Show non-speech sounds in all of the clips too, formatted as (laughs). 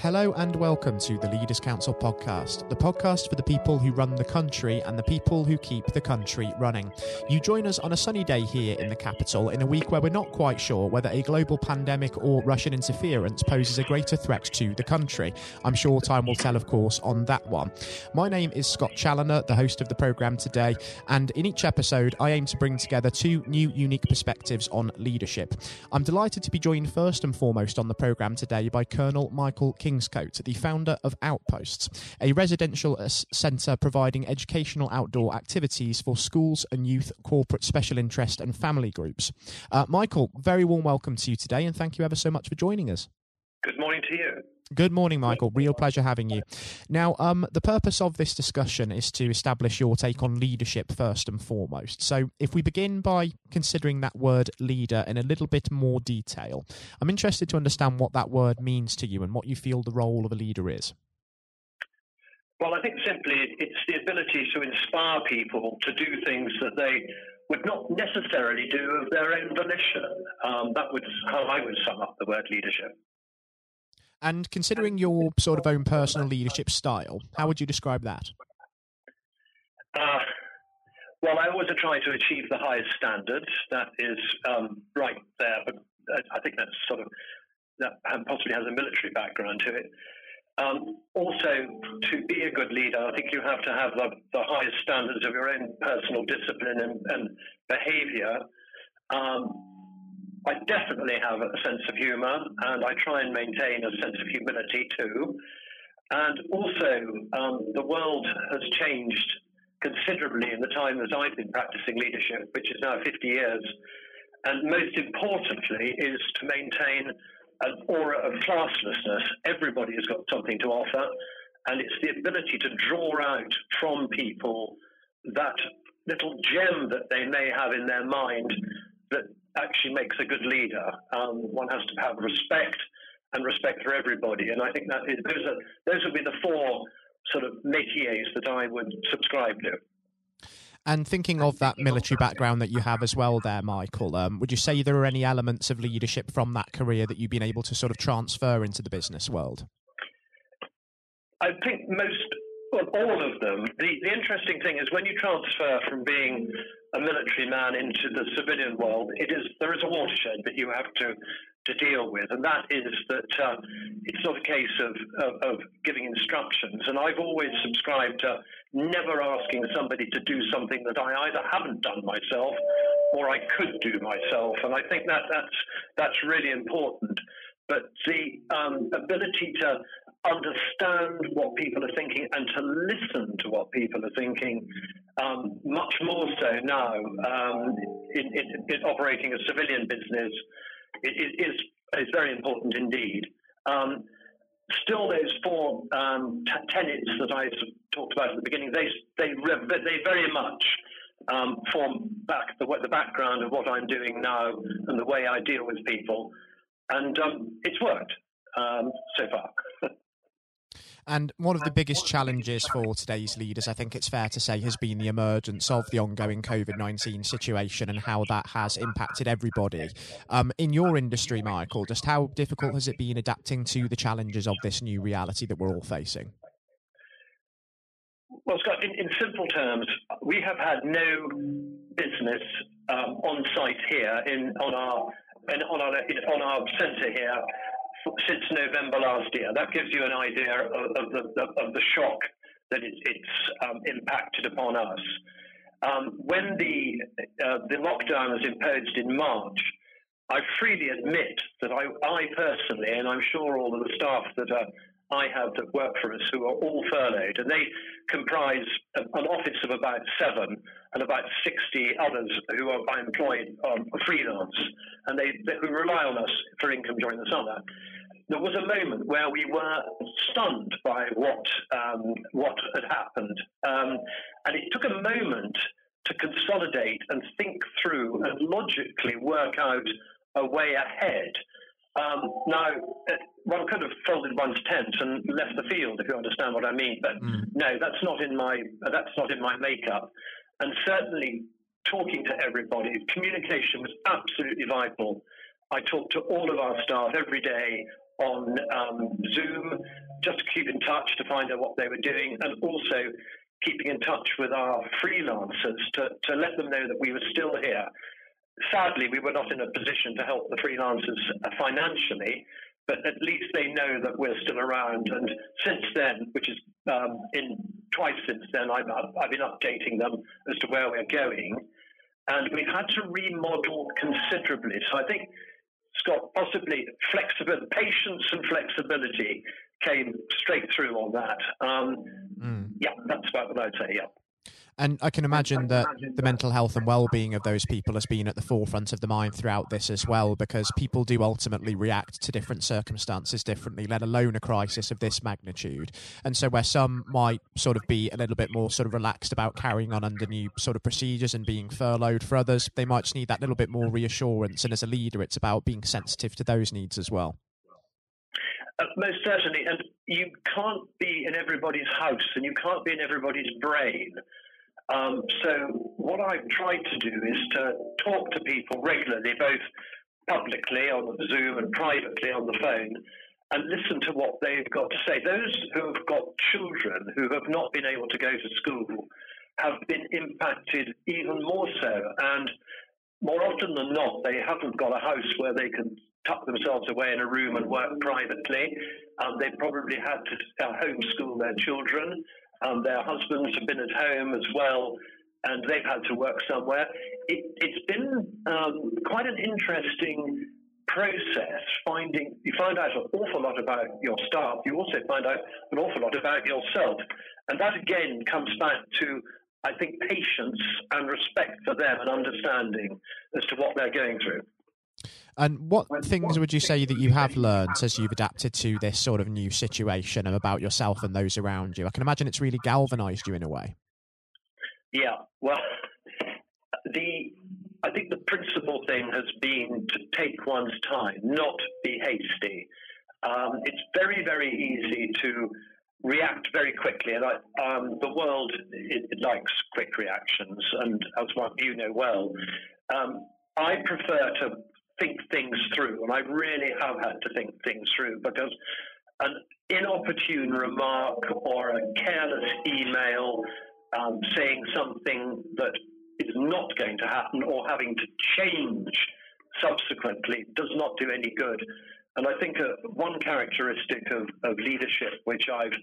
Hello and welcome to the Leaders Council podcast, the podcast for the people who run the country and the people who keep the country running. You join us on a sunny day here in the capital in a week where we're not quite sure whether a global pandemic or Russian interference poses a greater threat to the country. I'm sure time will tell, of course, on that one. My name is Scott Challoner, the host of the programme today, and in each episode, I aim to bring together two new unique perspectives on leadership. I'm delighted to be joined first and foremost on the programme today by Colonel Michael Kingscote, the founder of Outposts, a residential uh, centre providing educational outdoor activities for schools and youth, corporate special interest, and family groups. Uh, Michael, very warm welcome to you today, and thank you ever so much for joining us. Good morning to you. Good morning, Michael. Real pleasure having you. Now, um, the purpose of this discussion is to establish your take on leadership first and foremost. So, if we begin by considering that word leader in a little bit more detail, I'm interested to understand what that word means to you and what you feel the role of a leader is. Well, I think simply it's the ability to inspire people to do things that they would not necessarily do of their own volition. Um, that would how I would sum up the word leadership. And considering your sort of own personal leadership style, how would you describe that? Uh, well, I always try to achieve the highest standards. That is um, right there, uh, I think that's sort of that possibly has a military background to it. Um, also, to be a good leader, I think you have to have the, the highest standards of your own personal discipline and, and behavior. Um, I definitely have a sense of humour, and I try and maintain a sense of humility too. And also, um, the world has changed considerably in the time that I've been practicing leadership, which is now 50 years. And most importantly, is to maintain an aura of classlessness. Everybody has got something to offer, and it's the ability to draw out from people that little gem that they may have in their mind that actually makes a good leader. Um, one has to have respect and respect for everybody, and I think that is, those are those would be the four sort of métiers that I would subscribe to. And thinking of that military background that you have as well, there, Michael, um, would you say there are any elements of leadership from that career that you've been able to sort of transfer into the business world? I think most, well, all of them. The, the interesting thing is when you transfer from being a military man into the civilian world, it is there is a watershed that you have to to deal with, and that is that uh, it's not a case of, of, of giving instructions. And I've always subscribed to never asking somebody to do something that I either haven't done myself or I could do myself. And I think that that's that's really important. But the um, ability to understand what people are thinking and to listen to what people are thinking um, much more so now um, in, in, in, operating a civilian business it, it is, is very important indeed. Um, still, those four um, t- tenets that I talked about at the beginning, they, they, they very much um, form back the, the background of what I'm doing now and the way I deal with people. And um, it's worked so far. (laughs) And one of the biggest challenges for today's leaders, I think it's fair to say, has been the emergence of the ongoing COVID 19 situation and how that has impacted everybody. Um, in your industry, Michael, just how difficult has it been adapting to the challenges of this new reality that we're all facing? Well, Scott, in, in simple terms, we have had no business um, on site here in on our in, on our on our centre here since November last year. That gives you an idea of, of the, of the shock that it, it's um, impacted upon us. Um, when the uh, the lockdown was imposed in March, I freely admit that I, I personally, and I'm sure all of the staff that are I have that work for us who are all furloughed, and they comprise an office of about seven and about 60 others who are employed um, freelance, and they, they who rely on us for income during the summer there was a moment where we were stunned by what um, what had happened, um, and it took a moment to consolidate and think through and logically work out a way ahead. Um, now, uh, one could have folded one's tent and left the field, if you understand what I mean. But mm. no, that's not in my that's not in my makeup. And certainly, talking to everybody, communication was absolutely vital I talked to all of our staff every day on um, Zoom just to keep in touch to find out what they were doing and also keeping in touch with our freelancers to, to let them know that we were still here. Sadly, we were not in a position to help the freelancers financially, but at least they know that we're still around. And since then, which is um, in twice since then, I've, I've been updating them as to where we're going. And we've had to remodel considerably. So I think, Scott, possibly flexibility, patience and flexibility came straight through on that. Um, mm. Yeah, that's about what I'd say, yeah. And I can imagine that the mental health and well-being of those people has been at the forefront of the mind throughout this as well, because people do ultimately react to different circumstances differently, let alone a crisis of this magnitude. And so, where some might sort of be a little bit more sort of relaxed about carrying on under new sort of procedures and being furloughed, for others, they might just need that little bit more reassurance. And as a leader, it's about being sensitive to those needs as well. Uh, most certainly, and you can't be in everybody's house and you can't be in everybody's brain. Um, so what I've tried to do is to talk to people regularly, both publicly on Zoom and privately on the phone, and listen to what they've got to say. Those who have got children who have not been able to go to school have been impacted even more so. And more often than not, they haven't got a house where they can tuck themselves away in a room and work privately. Um, they've probably had to uh, homeschool their children. Um, their husbands have been at home as well, and they've had to work somewhere. It, has been um, quite an interesting process finding you find out an awful lot about your staff you also find out an awful lot about yourself and that again comes back to i think patience and respect for them and understanding as to what they're going through and what things would you say that you have learned as you've adapted to this sort of new situation and about yourself and those around you? I can imagine it's really galvanized you in a way. Yeah, well, (laughs) the I think the principal thing has been to take one's time, not be hasty. Um, it's very, very easy to react very quickly, and I, um, the world it, it likes quick reactions, and as one you know well. Um, I prefer to think things through, and I really have had to think things through because an inopportune remark or a careless email um, saying something that is not going to happen or having to change subsequently does not do any good. And I think uh, one characteristic of, of leadership, which I've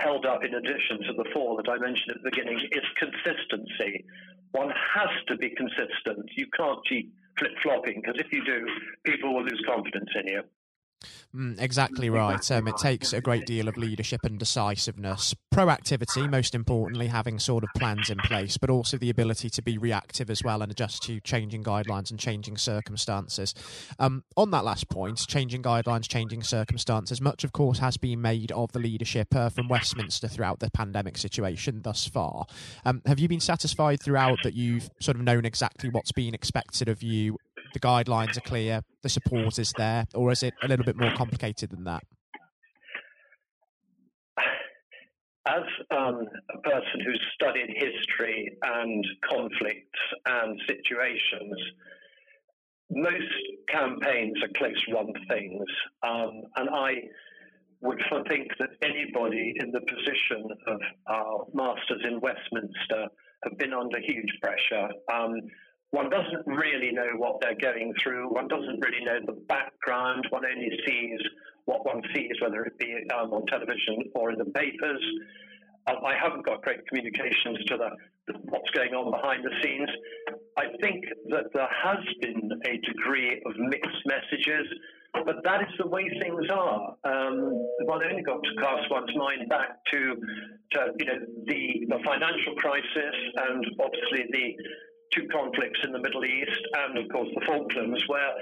held up in addition to the four that I mentioned at the beginning, is consistency. One has to be consistent. You can't keep flip flopping because if you do, people will lose confidence in you. Mm, exactly right. Um, it takes a great deal of leadership and decisiveness, proactivity, most importantly, having sort of plans in place, but also the ability to be reactive as well and adjust to changing guidelines and changing circumstances. Um, on that last point, changing guidelines, changing circumstances, much of course has been made of the leadership uh, from Westminster throughout the pandemic situation thus far. Um, have you been satisfied throughout that you've sort of known exactly what's been expected of you the guidelines are clear, the support is there, or is it a little bit more complicated than that? As um, a person who's studied history and conflicts and situations, most campaigns are close run things. Um, and I would think that anybody in the position of our masters in Westminster have been under huge pressure. Um, one doesn't really know what they're going through. One doesn't really know the background. One only sees what one sees, whether it be um, on television or in the papers. Um, I haven't got great communications to the, what's going on behind the scenes. I think that there has been a degree of mixed messages, but that is the way things are. Um, one only got to cast one's mind back to, to you know, the, the financial crisis and obviously the two conflicts in the Middle East and, of course, the Falklands, where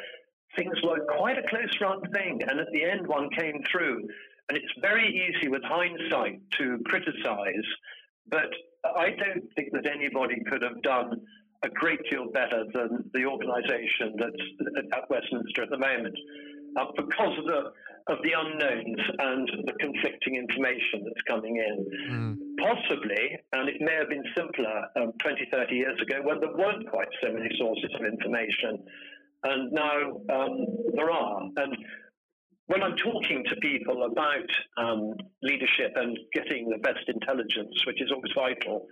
things were quite a close run thing. And at the end, one came through. And it's very easy with hindsight to criticize, but I don't think that anybody could have done a great deal better than the organization that's at Westminster at the moment uh, because of the of the unknowns and the conflicting information that's coming in. Mm. Possibly, and it may have been simpler um, 20, 30 years ago when there weren't quite so many sources of information. and now um, there are. And when I'm talking to people about um, leadership and getting the best intelligence, which is always vital,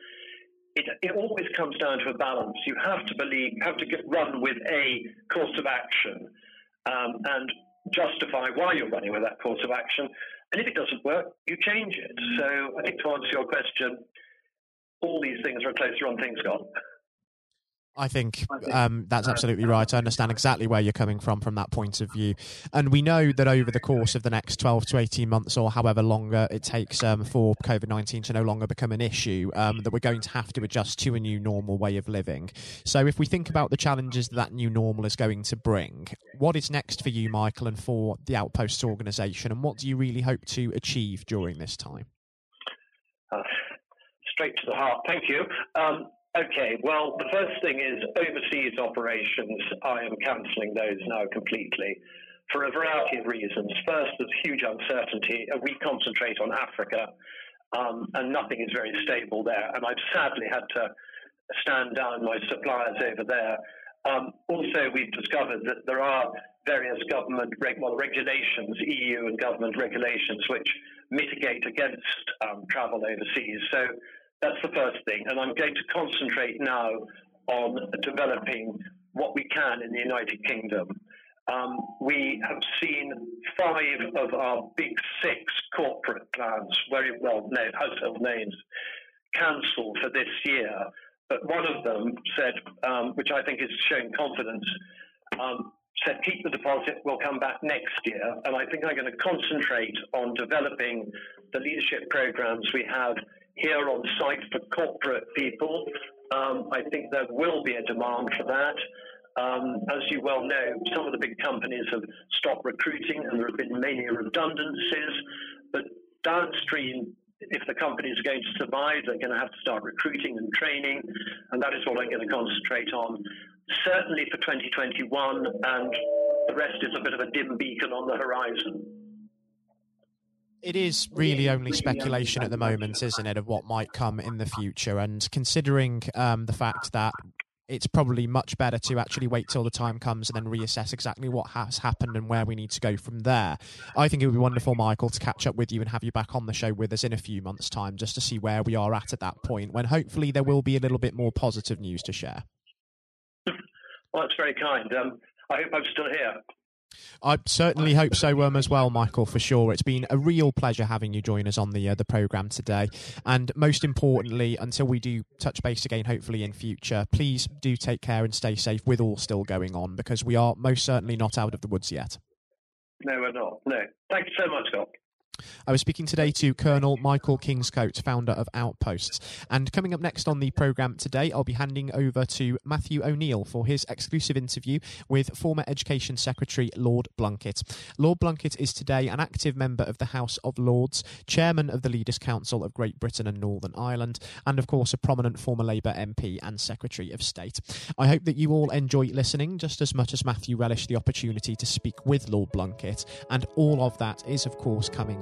it, it always comes down to a balance. You have to believe, you have to get, run with a course of action um, and justify why you're running with that course of action. And if it doesn't work, you change it. Mm. So I think to answer your question, all these things are a closer on things gone. I think um, that's absolutely right. I understand exactly where you're coming from from that point of view. And we know that over the course of the next 12 to 18 months or however longer it takes um, for COVID 19 to no longer become an issue, um, that we're going to have to adjust to a new normal way of living. So, if we think about the challenges that, that new normal is going to bring, what is next for you, Michael, and for the Outposts organisation? And what do you really hope to achieve during this time? Uh, straight to the heart. Thank you. Okay, well, the first thing is overseas operations. I am cancelling those now completely for a variety of reasons. First, there's huge uncertainty. We concentrate on Africa, um, and nothing is very stable there. And I've sadly had to stand down my suppliers over there. Um, also, we've discovered that there are various government well, regulations, EU and government regulations, which mitigate against um, travel overseas. So that's the first thing. And I'm going to concentrate now on developing what we can in the United Kingdom. Um, we have seen five of our big six corporate plans, very well known household names, cancelled for this year. But one of them said, um, which I think is showing confidence, um, said, keep the deposit, we'll come back next year. And I think I'm going to concentrate on developing the leadership programs we have here on site for corporate people. Um, I think there will be a demand for that. Um, as you well know, some of the big companies have stopped recruiting and there have been many redundancies. But downstream, if the companies are going to survive, they're going to have to start recruiting and training. And that is what I'm going to concentrate on, certainly for 2021. And the rest is a bit of a dim beacon on the horizon it is really only speculation at the moment, isn't it, of what might come in the future? And considering um, the fact that it's probably much better to actually wait till the time comes and then reassess exactly what has happened and where we need to go from there. I think it would be wonderful, Michael, to catch up with you and have you back on the show with us in a few months' time just to see where we are at at that point when hopefully there will be a little bit more positive news to share. (laughs) Well, that's very kind. Um, I hope I'm still here. I certainly hope so um, as well, Michael, for sure. It's been a real pleasure having you join us on the uh, the program today. And most importantly, until we do touch base again, hopefully in future, please do take care and stay safe with all still going on because we are most certainly not out of the woods yet. No, we're not. No. Thank you so much, Scott. I was speaking today to Colonel Michael Kingscote, founder of Outposts. And coming up next on the programme today, I'll be handing over to Matthew O'Neill for his exclusive interview with former Education Secretary Lord Blunkett. Lord Blunkett is today an active member of the House of Lords, chairman of the Leaders' Council of Great Britain and Northern Ireland, and of course a prominent former Labour MP and Secretary of State. I hope that you all enjoy listening just as much as Matthew relished the opportunity to speak with Lord Blunkett, and all of that is, of course, coming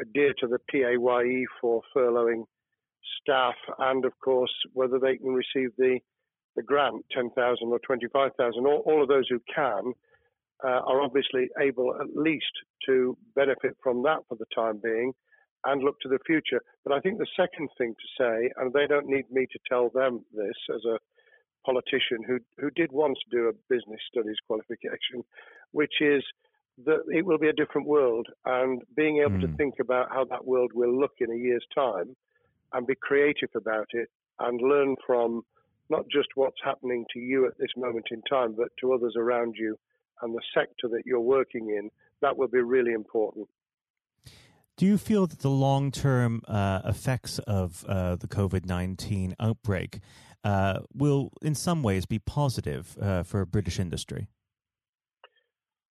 adhere to the PAYE for furloughing staff, and of course whether they can receive the the grant, 10,000 or 25,000. All, all, of those who can uh, are obviously able at least to benefit from that for the time being and look to the future. But I think the second thing to say, and they don't need me to tell them this as a politician who who did once do a business studies qualification, which is that it will be a different world, and being able mm. to hmm. think about how that world will look in a year's time, and be creative about it, and learn from not just what's happening to you at this moment in time, but to others around you and the sector that you're working in, that will be really important. Do you feel that the long term uh, effects of uh, the COVID 19 outbreak uh, will, in some ways, be positive uh, for British industry?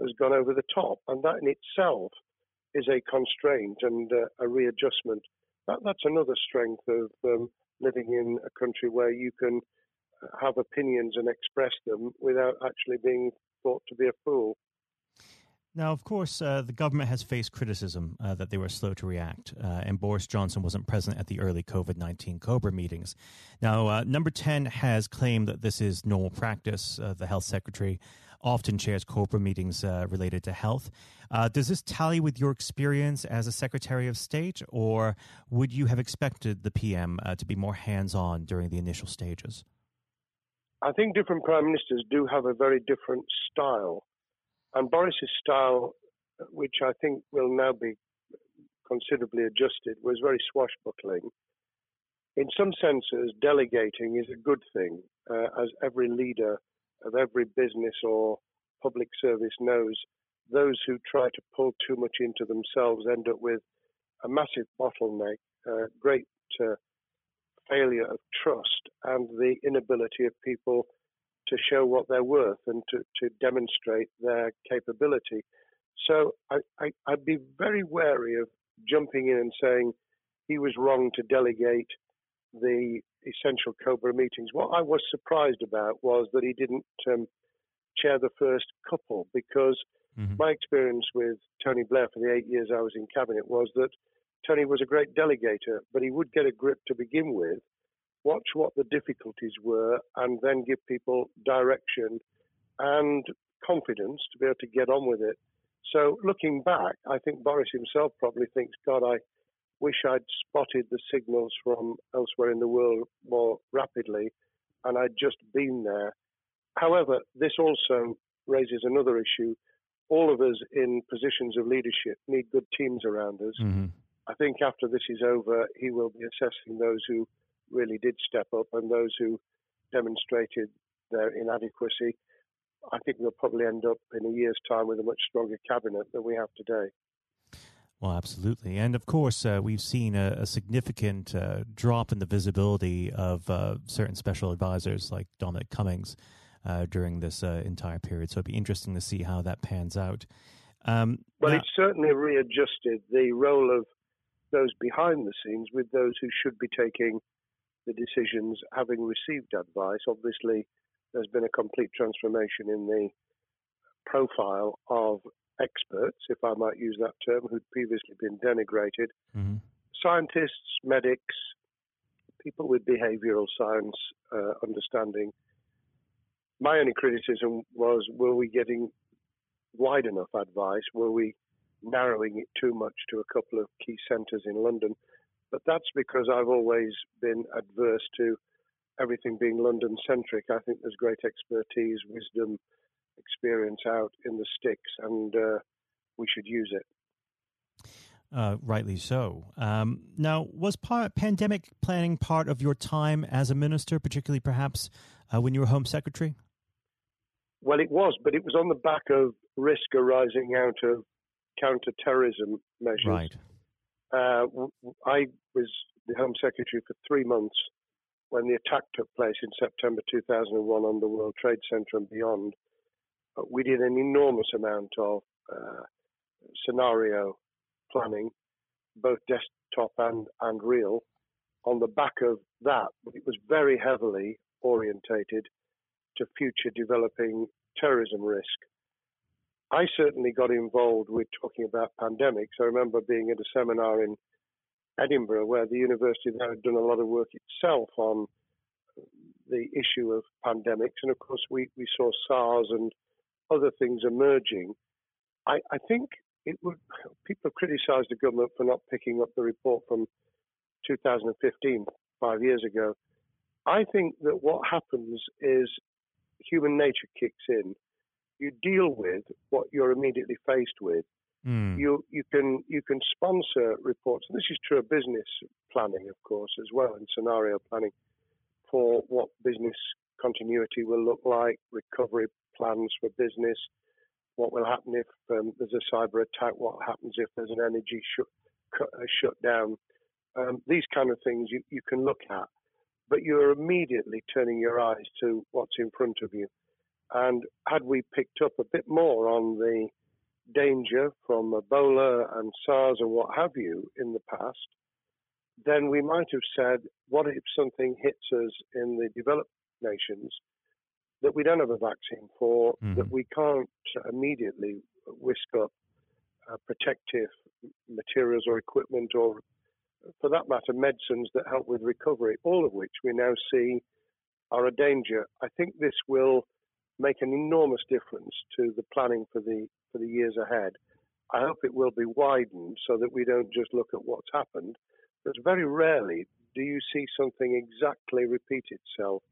has gone over the top. And that in itself is a constraint and uh, a readjustment. That, that's another strength of um, living in a country where you can have opinions and express them without actually being thought to be a fool. Now, of course, uh, the government has faced criticism uh, that they were slow to react, uh, and Boris Johnson wasn't present at the early COVID 19 COBRA meetings. Now, uh, number 10 has claimed that this is normal practice. Uh, the health secretary often chairs COBRA meetings uh, related to health. does this tally with your experience as a Secretary of State, or would you have expected the PM to be more hands on during the initial stages? I think different prime ministers do have a very different style. And Boris's style, which I think will now be considerably adjusted, was very swashbuckling. In some senses, delegating is a good thing, uh, as every leader of every business or public service knows. Those who try to pull too much into themselves end up with a massive bottleneck, great uh, failure of trust and the inability of people to show what they're worth and to, to demonstrate their capability. So I, I, I'd be very wary of jumping in and saying he was wrong to delegate the essential Cobra meetings. What I was surprised about was that he didn't um, chair the first couple because Mm-hmm. My experience with Tony Blair for the eight years I was in cabinet was that Tony was a great delegator, but he would get a grip to begin with, watch what the difficulties were, and then give people direction and confidence to be able to get on with it. So looking back, I think Boris himself probably thinks, God, I wish I'd spotted the signals from elsewhere in the world more rapidly and I'd just been there. However, this also raises another issue. All of us in positions of leadership need good teams around us. Mm-hmm. I think after this is over, he will be assessing those who really did step up and those who demonstrated their inadequacy. I think we'll probably end up in a year's time with a much stronger cabinet than we have today. Well, absolutely. And of course, uh, we've seen a, a significant uh, drop in the visibility of uh, certain special advisors like Dominic Cummings uh, during this uh, entire period. So it'd be interesting to see how that pans out. Um, well, now- it's certainly readjusted the role of those behind the scenes with those who should be taking the decisions having received advice. Obviously, there's been a complete transformation in the profile of experts, if I might use that term, who'd previously been denigrated. Mm-hmm. Scientists, medics, people with behavioral science uh, understanding. My only criticism was were we getting wide enough advice? Were we narrowing it too much to a couple of key centres in London? But that's because I've always been adverse to everything being London centric. I think there's great expertise, wisdom, experience out in the sticks, and uh, we should use it. Uh, rightly so. Um, now, was par- pandemic planning part of your time as a minister, particularly perhaps uh, when you were Home Secretary? Well, it was, but it was on the back of risk arising out of counter-terrorism measures. Right. Uh, I was the Home Secretary for three months when the attack took place in September 2001 on the World Trade Center and beyond we did an enormous amount of uh, scenario planning, both desktop and, and real. On the back of that, it was very heavily orientated to future developing terrorism risk. I certainly got involved with talking about pandemics. I remember being at a seminar in Edinburgh where the university there had done a lot of work itself on the issue of pandemics. And of course, we, we saw SARS and other things emerging. I, I think it would. People have criticised the government for not picking up the report from 2015, five years ago. I think that what happens is human nature kicks in. You deal with what you're immediately faced with. Mm. You you can you can sponsor reports. And this is true of business planning, of course, as well, and scenario planning for what business continuity will look like, recovery plans for business, what will happen if um, there's a cyber attack, what happens if there's an energy uh, shutdown. Um, these kind of things you, you can look at, but you're immediately turning your eyes to what's in front of you. And had we picked up a bit more on the danger from Ebola and SARS and what have you in the past, then we might have said, what if something hits us in the developed nations that we don't have a vaccine for, mm-hmm. that we can't immediately whisk up uh, protective materials or equipment or, for that matter, medicines that help with recovery, all of which we now see are a danger. I think this will make an enormous difference to the planning for the for the years ahead. I hope it will be widened so that we don't just look at what's happened, but very rarely do you see something exactly repeat itself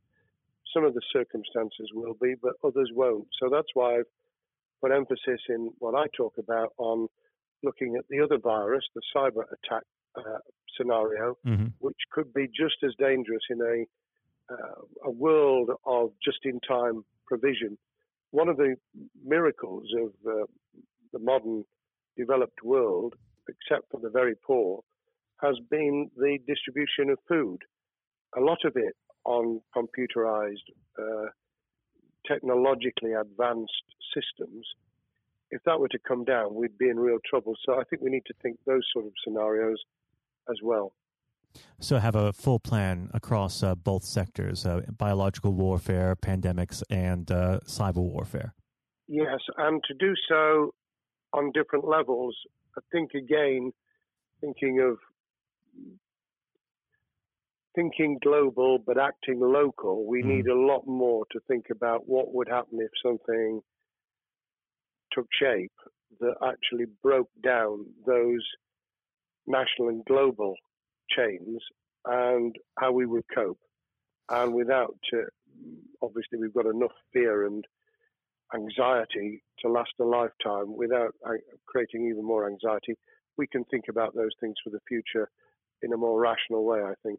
some of the circumstances will be, but others won't. So that's why I've put emphasis in what I talk about on looking at the other virus, the cyber attack uh, scenario, mm-hmm. which could be just as dangerous in a uh, a world of just-in-time provision. One of the miracles of uh, the modern developed world, except for the very poor, has been the distribution of food. A lot of it on computerized, uh, technologically advanced systems, if that were to come down, we'd be in real trouble. So I think we need to think those sort of scenarios as well. So have a full plan across uh, both sectors: uh, biological warfare, pandemics, and uh, cyber warfare. Yes, and to do so on different levels. I think again, thinking of thinking global but acting local, we mm. need a lot more to think about what would happen if something took shape that actually broke down those national and global chains and how we would cope. And without, uh, obviously, we've got enough fear and anxiety to last a lifetime without creating even more anxiety. We can think about those things for the future in a more rational way, I think.